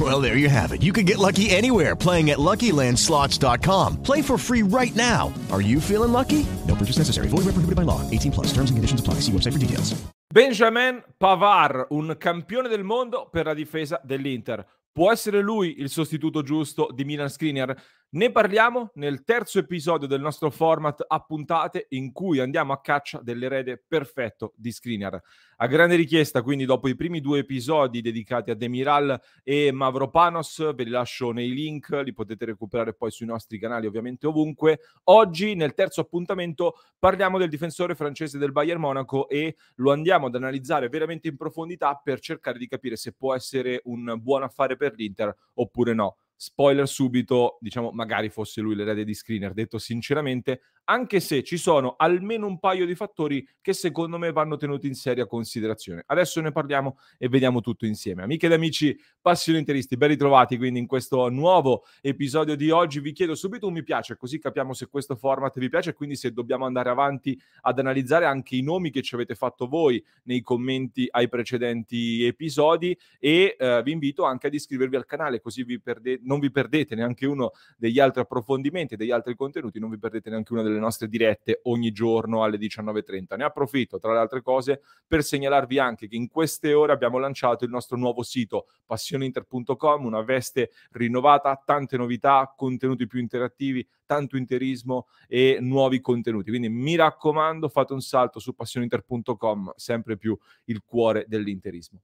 Well, there you have it. You can get lucky anywhere playing at LuckyLandSlots.com. Play for free right now. Are you feeling lucky? No purchase necessary. Void where prohibited by law. 18 plus. Terms and conditions apply. See website for details. Benjamin Pavard, un campione del mondo per la difesa dell'Inter. Può essere lui il sostituto giusto di Milan Skriniar? Ne parliamo nel terzo episodio del nostro format a puntate in cui andiamo a caccia dell'erede perfetto di Skriniar. A grande richiesta, quindi dopo i primi due episodi dedicati a Demiral e Mavropanos, ve li lascio nei link, li potete recuperare poi sui nostri canali ovviamente ovunque. Oggi nel terzo appuntamento parliamo del difensore francese del Bayern Monaco e lo andiamo ad analizzare veramente in profondità per cercare di capire se può essere un buon affare per l'Inter oppure no spoiler subito, diciamo, magari fosse lui l'erede di screener, detto sinceramente, anche se ci sono almeno un paio di fattori che secondo me vanno tenuti in seria considerazione. Adesso ne parliamo e vediamo tutto insieme. Amiche ed amici passioni interisti, ben ritrovati quindi in questo nuovo episodio di oggi. Vi chiedo subito un mi piace, così capiamo se questo format vi piace e quindi se dobbiamo andare avanti ad analizzare anche i nomi che ci avete fatto voi nei commenti ai precedenti episodi e eh, vi invito anche ad iscrivervi al canale così vi perdete non vi perdete neanche uno degli altri approfondimenti, degli altri contenuti, non vi perdete neanche una delle nostre dirette ogni giorno alle 19.30. Ne approfitto, tra le altre cose, per segnalarvi anche che in queste ore abbiamo lanciato il nostro nuovo sito passioninter.com, una veste rinnovata, tante novità, contenuti più interattivi, tanto interismo e nuovi contenuti. Quindi mi raccomando, fate un salto su passioninter.com, sempre più il cuore dell'interismo.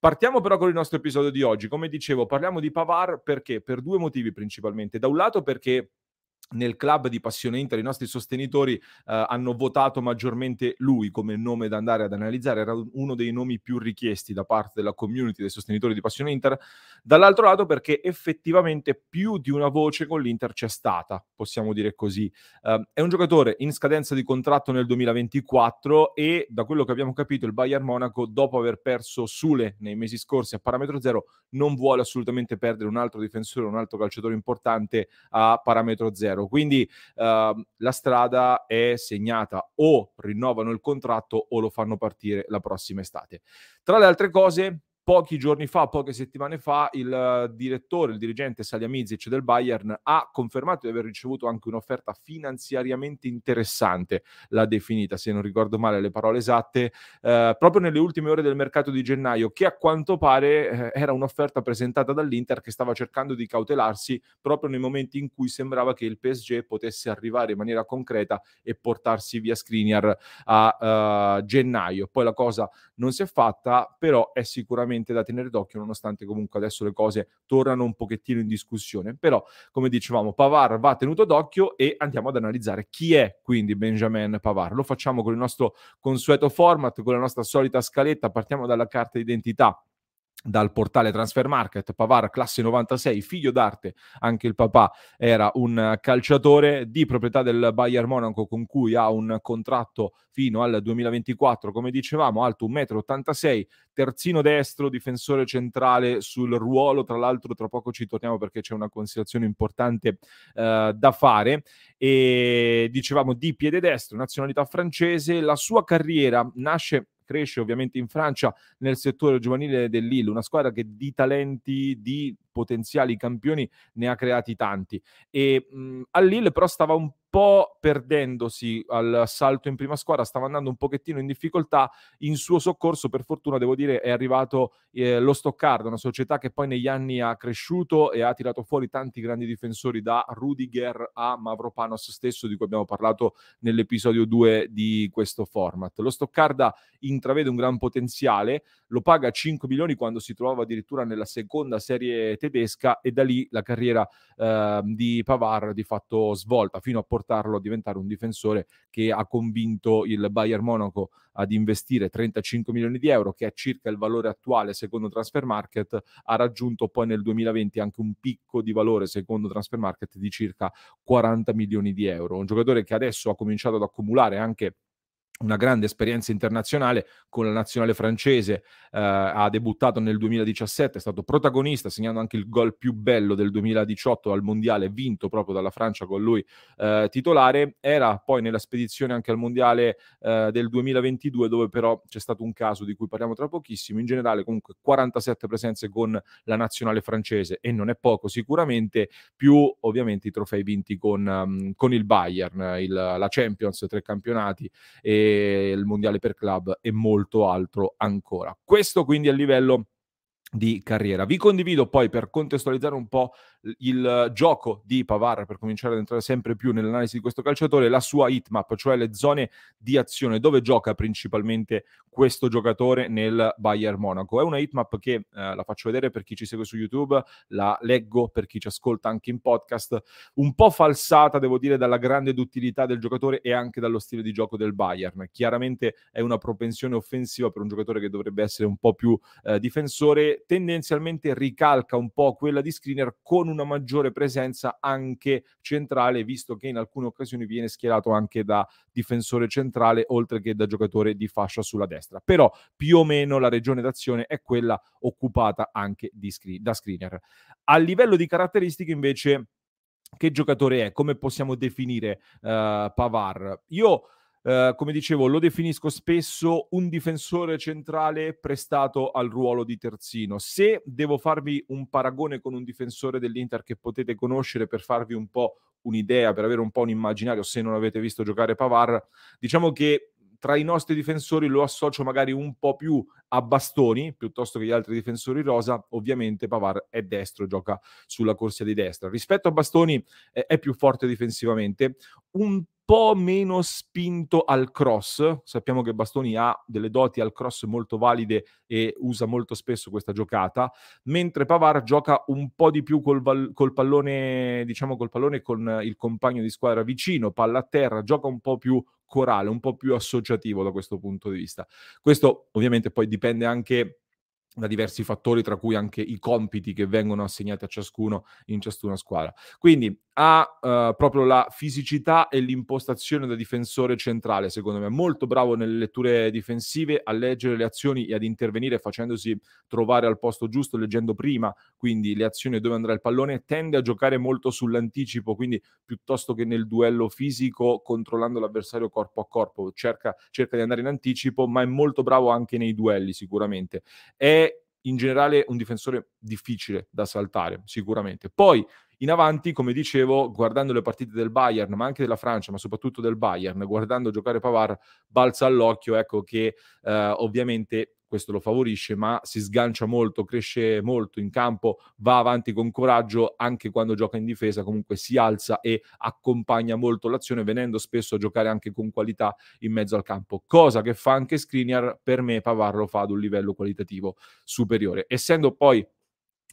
Partiamo però con il nostro episodio di oggi. Come dicevo, parliamo di Pavar perché? Per due motivi principalmente. Da un lato perché nel club di Passione Inter i nostri sostenitori eh, hanno votato maggiormente lui come nome da andare ad analizzare, era uno dei nomi più richiesti da parte della community dei sostenitori di Passione Inter, dall'altro lato perché effettivamente più di una voce con l'Inter c'è stata, possiamo dire così. Uh, è un giocatore in scadenza di contratto nel 2024 e da quello che abbiamo capito il Bayern Monaco dopo aver perso Sule nei mesi scorsi a parametro zero non vuole assolutamente perdere un altro difensore, un altro calciatore importante a parametro zero zero. Quindi uh, la strada è segnata o rinnovano il contratto o lo fanno partire la prossima estate. Tra le altre cose, pochi giorni fa, poche settimane fa, il direttore, il dirigente Salihamidzic del Bayern ha confermato di aver ricevuto anche un'offerta finanziariamente interessante, l'ha definita, se non ricordo male le parole esatte, eh, proprio nelle ultime ore del mercato di gennaio, che a quanto pare eh, era un'offerta presentata dall'Inter che stava cercando di cautelarsi proprio nei momenti in cui sembrava che il PSG potesse arrivare in maniera concreta e portarsi via Skriniar a uh, gennaio. Poi la cosa non si è fatta, però è sicuramente sicuramente da tenere d'occhio, nonostante comunque adesso le cose tornano un pochettino in discussione. Però, come dicevamo, Pavar va tenuto d'occhio e andiamo ad analizzare chi è quindi Benjamin Pavar. Lo facciamo con il nostro consueto format, con la nostra solita scaletta, partiamo dalla carta d'identità dal portale Transfer Market, Pavar classe 96, figlio d'arte, anche il papà era un calciatore di proprietà del Bayern Monaco con cui ha un contratto fino al 2024, come dicevamo, alto 1,86 m, terzino destro, difensore centrale sul ruolo, tra l'altro tra poco ci torniamo perché c'è una considerazione importante eh, da fare, e dicevamo di piede destro, nazionalità francese, la sua carriera nasce cresce ovviamente in Francia nel settore giovanile del Lille, una squadra che di talenti, di potenziali campioni ne ha creati tanti. E mh, a Lille però stava un po' perdendosi al salto in prima squadra, stava andando un pochettino in difficoltà. In suo soccorso, per fortuna, devo dire, è arrivato eh, lo Stoccarda, una società che poi negli anni ha cresciuto e ha tirato fuori tanti grandi difensori, da Rudiger a Mavropanos stesso, di cui abbiamo parlato nell'episodio 2 di questo format. Lo Stoccarda intravede un gran potenziale, lo paga 5 milioni quando si trovava addirittura nella seconda serie tedesca e da lì la carriera eh, di Pavar di fatto svolta fino a portarlo a diventare un difensore che ha convinto il Bayern Monaco ad investire 35 milioni di euro, che è circa il valore attuale secondo Transfer Market, ha raggiunto poi nel 2020 anche un picco di valore secondo Transfer Market di circa 40 milioni di euro. Un giocatore che adesso ha cominciato ad accumulare anche una grande esperienza internazionale con la nazionale francese, eh, ha debuttato nel 2017, è stato protagonista, segnando anche il gol più bello del 2018 al mondiale, vinto proprio dalla Francia con lui eh, titolare, era poi nella spedizione anche al mondiale eh, del 2022 dove però c'è stato un caso di cui parliamo tra pochissimo, in generale comunque 47 presenze con la nazionale francese e non è poco sicuramente, più ovviamente i trofei vinti con, um, con il Bayern, il, la Champions, tre campionati e il mondiale per club e molto altro ancora. Questo quindi a livello di carriera. Vi condivido poi per contestualizzare un po' il gioco di Pavar, per cominciare ad entrare sempre più nell'analisi di questo calciatore, la sua hitmap, cioè le zone di azione dove gioca principalmente questo giocatore nel Bayern Monaco. È una hitmap che eh, la faccio vedere per chi ci segue su YouTube, la leggo per chi ci ascolta anche in podcast, un po' falsata, devo dire, dalla grande duttilità del giocatore e anche dallo stile di gioco del Bayern. Chiaramente è una propensione offensiva per un giocatore che dovrebbe essere un po' più eh, difensore, tendenzialmente ricalca un po' quella di Screener con una maggiore presenza anche centrale, visto che in alcune occasioni viene schierato anche da difensore centrale, oltre che da giocatore di fascia sulla destra. Però più o meno la regione d'azione è quella occupata anche screen- da Screener. A livello di caratteristiche invece che giocatore è? Come possiamo definire uh, Pavar? Io Uh, come dicevo, lo definisco spesso un difensore centrale prestato al ruolo di terzino. Se devo farvi un paragone con un difensore dell'Inter che potete conoscere per farvi un po' un'idea, per avere un po' un immaginario, se non avete visto giocare Pavar, diciamo che tra i nostri difensori lo associo magari un po' più a bastoni piuttosto che gli altri difensori rosa. Ovviamente Pavar è destro, gioca sulla corsia di destra. Rispetto a bastoni è più forte difensivamente, un po' meno spinto al cross. Sappiamo che Bastoni ha delle doti al cross molto valide e usa molto spesso questa giocata, mentre Pavar gioca un po' di più col, val- col pallone, diciamo col pallone con il compagno di squadra vicino, palla a terra, gioca un po' più corale, un po' più associativo da questo punto di vista. Questo ovviamente poi dipende anche da diversi fattori, tra cui anche i compiti che vengono assegnati a ciascuno in ciascuna squadra. Quindi ha uh, proprio la fisicità e l'impostazione da difensore centrale, secondo me, molto bravo nelle letture difensive, a leggere le azioni e ad intervenire facendosi trovare al posto giusto, leggendo prima, quindi le azioni dove andrà il pallone, tende a giocare molto sull'anticipo, quindi piuttosto che nel duello fisico, controllando l'avversario corpo a corpo, cerca, cerca di andare in anticipo, ma è molto bravo anche nei duelli sicuramente. È in generale un difensore difficile da saltare, sicuramente. Poi in avanti, come dicevo, guardando le partite del Bayern, ma anche della Francia, ma soprattutto del Bayern, guardando giocare Pavar, balza all'occhio, ecco che eh, ovviamente questo lo favorisce, ma si sgancia molto, cresce molto in campo, va avanti con coraggio anche quando gioca in difesa, comunque si alza e accompagna molto l'azione, venendo spesso a giocare anche con qualità in mezzo al campo, cosa che fa anche Skriniar, per me Pavar lo fa ad un livello qualitativo superiore. Essendo poi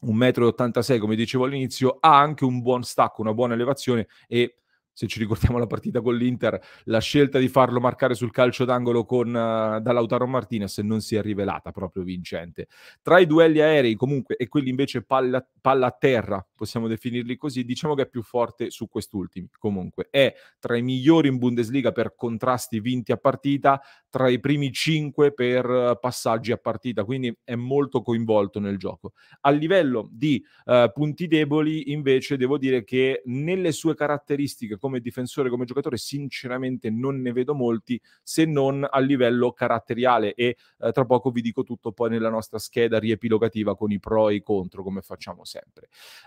1,86 m, come dicevo all'inizio, ha anche un buon stacco, una buona elevazione e se ci ricordiamo la partita con l'Inter, la scelta di farlo marcare sul calcio d'angolo con, uh, Lautaro Martinez non si è rivelata proprio vincente. Tra i duelli aerei comunque e quelli invece palla, palla a terra, possiamo definirli così, diciamo che è più forte su quest'ultimi. Comunque è tra i migliori in Bundesliga per contrasti vinti a partita, tra i primi cinque per uh, passaggi a partita, quindi è molto coinvolto nel gioco. A livello di uh, punti deboli invece devo dire che nelle sue caratteristiche come difensore, come giocatore, sinceramente non ne vedo molti, se non a livello caratteriale e eh, tra poco vi dico tutto poi nella nostra scheda riepilogativa con i pro e i contro, come facciamo sempre.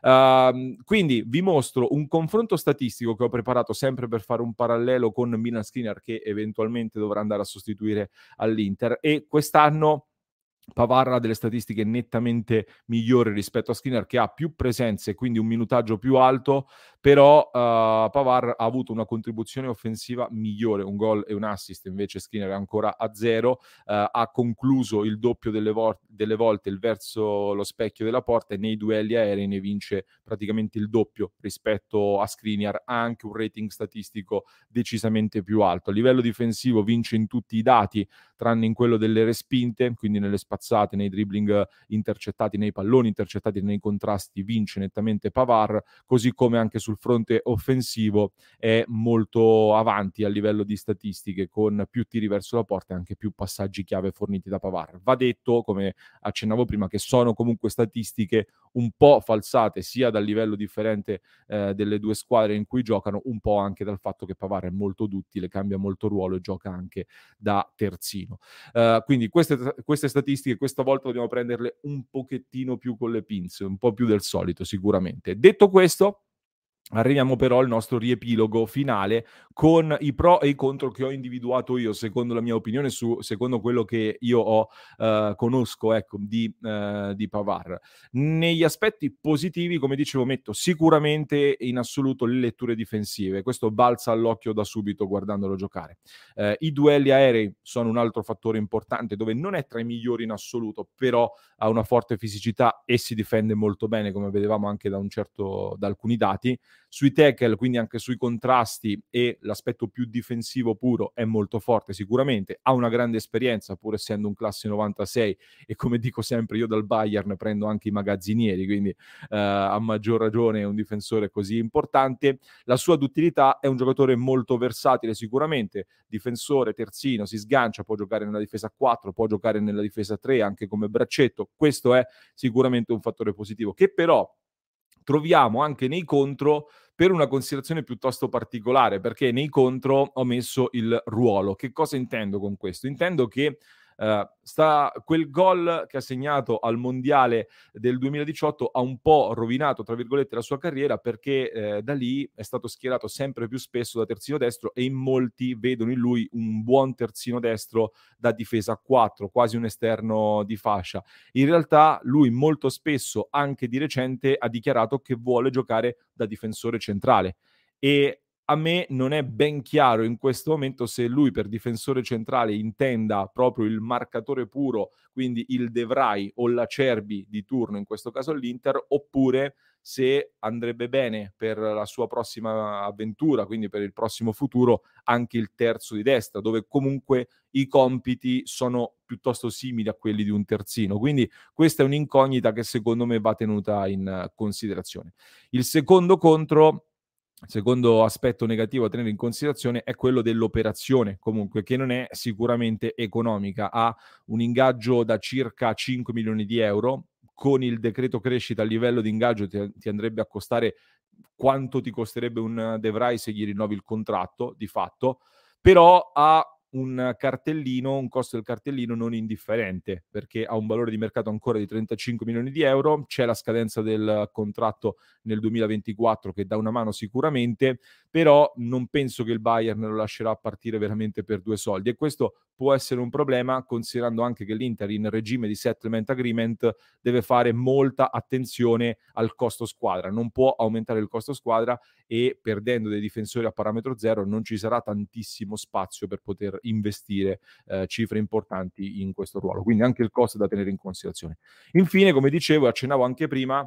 Uh, quindi vi mostro un confronto statistico che ho preparato sempre per fare un parallelo con Milan Skriniar che eventualmente dovrà andare a sostituire all'Inter e quest'anno Pavar ha delle statistiche nettamente migliori rispetto a Skinner che ha più presenze, quindi un minutaggio più alto, però uh, Pavar ha avuto una contribuzione offensiva migliore, un gol e un assist, invece Skinner è ancora a zero, uh, ha concluso il doppio delle, vo- delle volte il verso lo specchio della porta e nei duelli aerei ne vince praticamente il doppio rispetto a Skriniar, ha anche un rating statistico decisamente più alto. A livello difensivo vince in tutti i dati, tranne in quello delle respinte, quindi nelle spazzate, nei dribbling intercettati, nei palloni intercettati, nei contrasti, vince nettamente Pavar, così come anche sul fronte offensivo è molto avanti a livello di statistiche, con più tiri verso la porta e anche più passaggi chiave forniti da Pavar. Va detto, come accennavo prima, che sono comunque statistiche un po' falsate sia dal livello differente eh, delle due squadre in cui giocano, un po' anche dal fatto che Pavar è molto duttile, cambia molto ruolo e gioca anche da terzino. Uh, quindi queste, queste, statistiche questa volta dobbiamo prenderle un pochettino più con le pinze, un po' più del solito sicuramente. Detto questo, Arriviamo però al nostro riepilogo finale con i pro e i contro che ho individuato io, secondo la mia opinione, su, secondo quello che io ho, uh, conosco ecco, di, uh, di, Pavar. Negli aspetti positivi, come dicevo, metto sicuramente in assoluto le letture difensive. Questo balza all'occhio da subito guardandolo giocare. Uh, I duelli aerei sono un altro fattore importante dove non è tra i migliori in assoluto, però ha una forte fisicità e si difende molto bene, come vedevamo anche da, certo, da alcuni dati. Sui tackle, quindi anche sui contrasti e l'aspetto più difensivo puro è molto forte sicuramente, ha una grande esperienza pur essendo un classe 96 e come dico sempre io dal Bayern prendo anche i magazzinieri, quindi eh, a maggior ragione è un difensore così importante. La sua duttilità è un giocatore molto versatile sicuramente, difensore, terzino, si sgancia, può giocare nella difesa 4, può giocare nella difesa 3 anche come braccetto, questo è sicuramente un fattore positivo che però troviamo anche nei contro per una considerazione piuttosto particolare, perché nei contro ho messo il ruolo. Che cosa intendo con questo? Intendo che Uh, sta, quel gol che ha segnato al mondiale del 2018 ha un po' rovinato, tra virgolette, la sua carriera perché eh, da lì è stato schierato sempre più spesso da terzino destro e in molti vedono in lui un buon terzino destro da difesa a 4, quasi un esterno di fascia. In realtà lui molto spesso, anche di recente, ha dichiarato che vuole giocare da difensore centrale e a me non è ben chiaro in questo momento se lui per difensore centrale intenda proprio il marcatore puro, quindi il Devrai o la Cerbi di turno, in questo caso l'Inter, oppure se andrebbe bene per la sua prossima avventura, quindi per il prossimo futuro, anche il terzo di destra, dove comunque i compiti sono piuttosto simili a quelli di un terzino. Quindi questa è un'incognita che secondo me va tenuta in considerazione. Il secondo contro secondo aspetto negativo a tenere in considerazione è quello dell'operazione, comunque, che non è sicuramente economica. Ha un ingaggio da circa 5 milioni di euro. Con il decreto crescita a livello di ingaggio ti, ti andrebbe a costare quanto ti costerebbe un Devrai se gli rinnovi il contratto, di fatto, però ha un cartellino, un costo del cartellino non indifferente, perché ha un valore di mercato ancora di 35 milioni di euro, c'è la scadenza del contratto nel 2024 che dà una mano sicuramente, però non penso che il Bayern lo lascerà partire veramente per due soldi. E questo può essere un problema considerando anche che l'Inter in regime di settlement agreement deve fare molta attenzione al costo squadra, non può aumentare il costo squadra e perdendo dei difensori a parametro zero non ci sarà tantissimo spazio per poter investire eh, cifre importanti in questo ruolo. Quindi anche il costo è da tenere in considerazione. Infine, come dicevo e accennavo anche prima,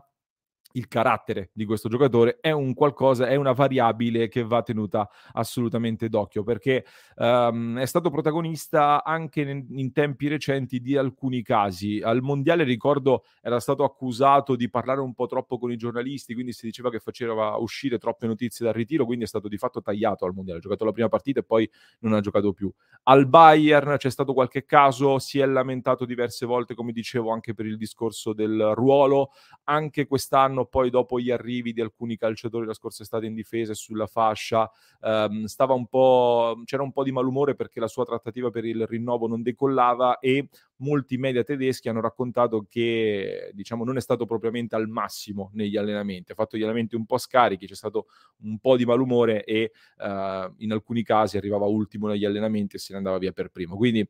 il carattere di questo giocatore è un qualcosa, è una variabile che va tenuta assolutamente d'occhio perché um, è stato protagonista anche in, in, tempi recenti di alcuni casi. Al mondiale ricordo era stato accusato di parlare un po' troppo con i giornalisti, quindi si diceva che faceva uscire troppe notizie dal ritiro, quindi è stato di fatto tagliato al mondiale. Ha giocato la prima partita e poi non ha giocato più. Al Bayern c'è stato qualche caso, si è lamentato diverse volte, come dicevo, anche per il discorso del ruolo. Anche quest'anno giorno poi dopo gli arrivi di alcuni calciatori la scorsa estate in difesa e sulla fascia, ehm, stava un po', c'era un po' di malumore perché la sua trattativa per il rinnovo non decollava e molti media tedeschi hanno raccontato che diciamo non è stato propriamente al massimo negli allenamenti, ha fatto gli allenamenti un po' scarichi, c'è stato un po' di malumore e uh, in alcuni casi arrivava ultimo negli allenamenti e se ne andava via per primo. Quindi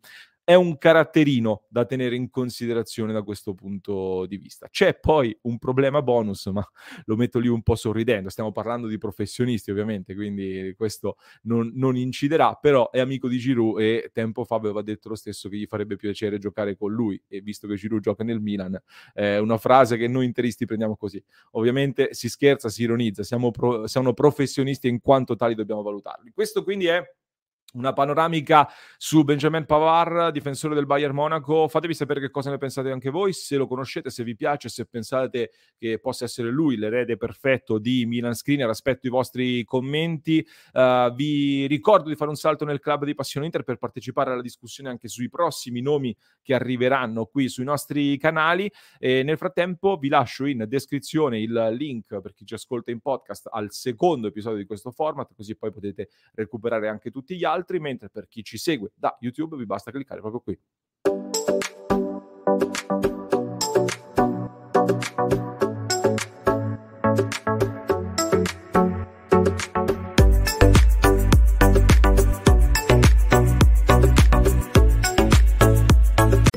è un caratterino da tenere in considerazione da questo punto di vista. C'è poi un problema bonus, ma lo metto lì un po' sorridendo. Stiamo parlando di professionisti, ovviamente, quindi questo non, non inciderà, però è amico di Giroud e tempo fa aveva detto lo stesso che gli farebbe piacere giocare con lui e visto che Giroud gioca nel Milan, è una frase che noi interisti prendiamo così. Ovviamente si scherza, si ironizza, siamo, pro, siamo professionisti e in quanto tali dobbiamo valutarli. Questo quindi è una panoramica su Benjamin Pavard, difensore del Bayern Monaco. Fatevi sapere che cosa ne pensate anche voi, se lo conoscete, se vi piace, se pensate che possa essere lui l'erede perfetto di Milan Screener. Aspetto i vostri commenti. Uh, vi ricordo di fare un salto nel club di Passione Inter per partecipare alla discussione anche sui prossimi nomi che arriveranno qui sui nostri canali. E nel frattempo vi lascio in descrizione il link per chi ci ascolta in podcast al secondo episodio di questo format, così poi potete recuperare anche tutti gli altri altri, mentre per chi ci segue da YouTube vi basta cliccare proprio qui.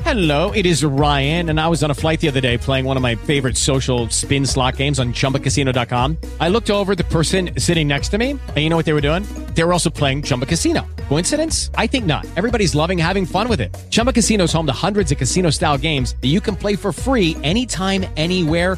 Hello, it is Ryan, and I was on a flight the other day playing one of my favorite social spin slot games on chumbacasino.com. I looked over the person sitting next to me, and you know what they were doing? They were also playing Chumba Casino. Coincidence? I think not. Everybody's loving having fun with it. Chumba Casino is home to hundreds of casino style games that you can play for free anytime, anywhere,